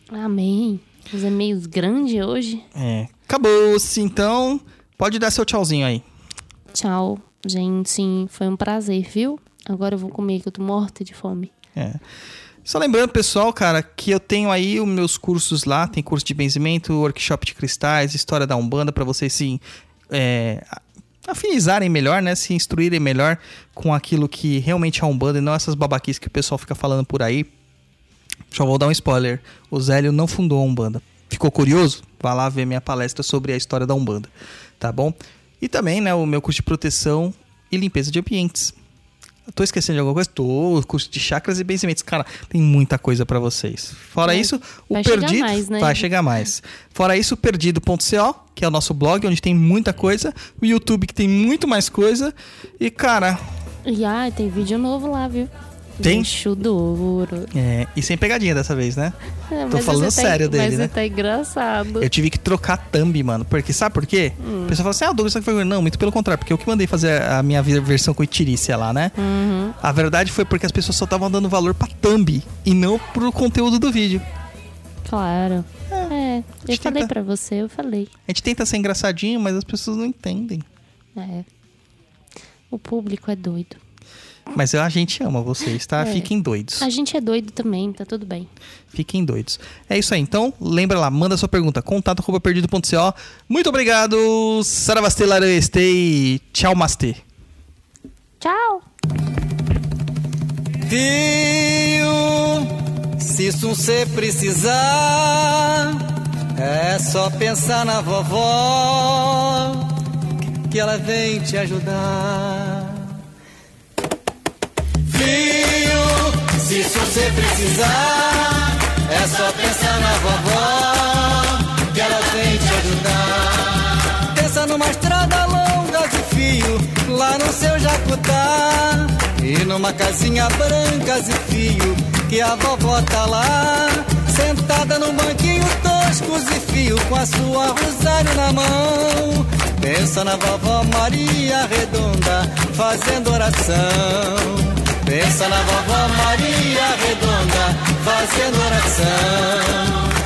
Amém. Os e-mails grandes hoje. É. Acabou-se, então. Pode dar seu tchauzinho aí. Tchau, gente. Foi um prazer, viu? Agora eu vou comer, que eu tô morta de fome. É. Só lembrando, pessoal, cara, que eu tenho aí os meus cursos lá, tem curso de benzimento, workshop de cristais, história da Umbanda, pra vocês se é, afinizarem melhor, né? Se instruírem melhor com aquilo que realmente é a Umbanda e não essas babaquices que o pessoal fica falando por aí. Já vou dar um spoiler. O Zélio não fundou a Umbanda. Ficou curioso? Vá lá ver minha palestra sobre a história da Umbanda, tá bom? E também, né, o meu curso de proteção e limpeza de ambientes. Tô esquecendo de alguma coisa? Tô. Curso de chakras e benzimentos. Cara, tem muita coisa pra vocês. Fora Vai- isso, o vai chegar Perdido. mais, né? Vai chegar mais. Fora isso, o Perdido.co, que é o nosso blog, onde tem muita coisa. O YouTube, que tem muito mais coisa. E, cara, E ah, tem vídeo novo lá, viu? Tem? Bicho duro. é. E sem pegadinha dessa vez, né? É, Tô mas falando tá- sério dele, Mas né? você tá engraçado. Eu tive que trocar thumb, mano. Porque, sabe por quê? Hum. O pessoal fala assim, ah, o Douglas foi. Não, muito pelo contrário, porque eu que mandei fazer a minha ver- versão com itirícia lá, né? Uhum. A verdade foi porque as pessoas só estavam dando valor pra thumb e não pro conteúdo do vídeo. Claro. É, eu gente falei tenta- pra você, eu falei. A gente tenta ser engraçadinho, mas as pessoas não entendem. É. O público é doido. Mas a gente ama vocês, tá? É. Fiquem doidos. A gente é doido também, tá tudo bem. Fiquem doidos. É isso aí, então. Lembra lá, manda sua pergunta. Contato perdido.co. Muito obrigado. Saravastê, larestei. Tchau, mastê. Tchau! Filho, se isso você precisar, é só pensar na vovó, que ela vem te ajudar. Filho, se você precisar, é só pensar na vovó, que ela vem te ajudar. Pensa numa estrada longa de fio, lá no seu Jacutá. E numa casinha branca de fio, que a vovó tá lá. Sentada num banquinho tosco de fio, com a sua rosário na mão. Pensa na vovó Maria Redonda, fazendo oração. Pensa na vovó Maria Redonda, fazendo oração.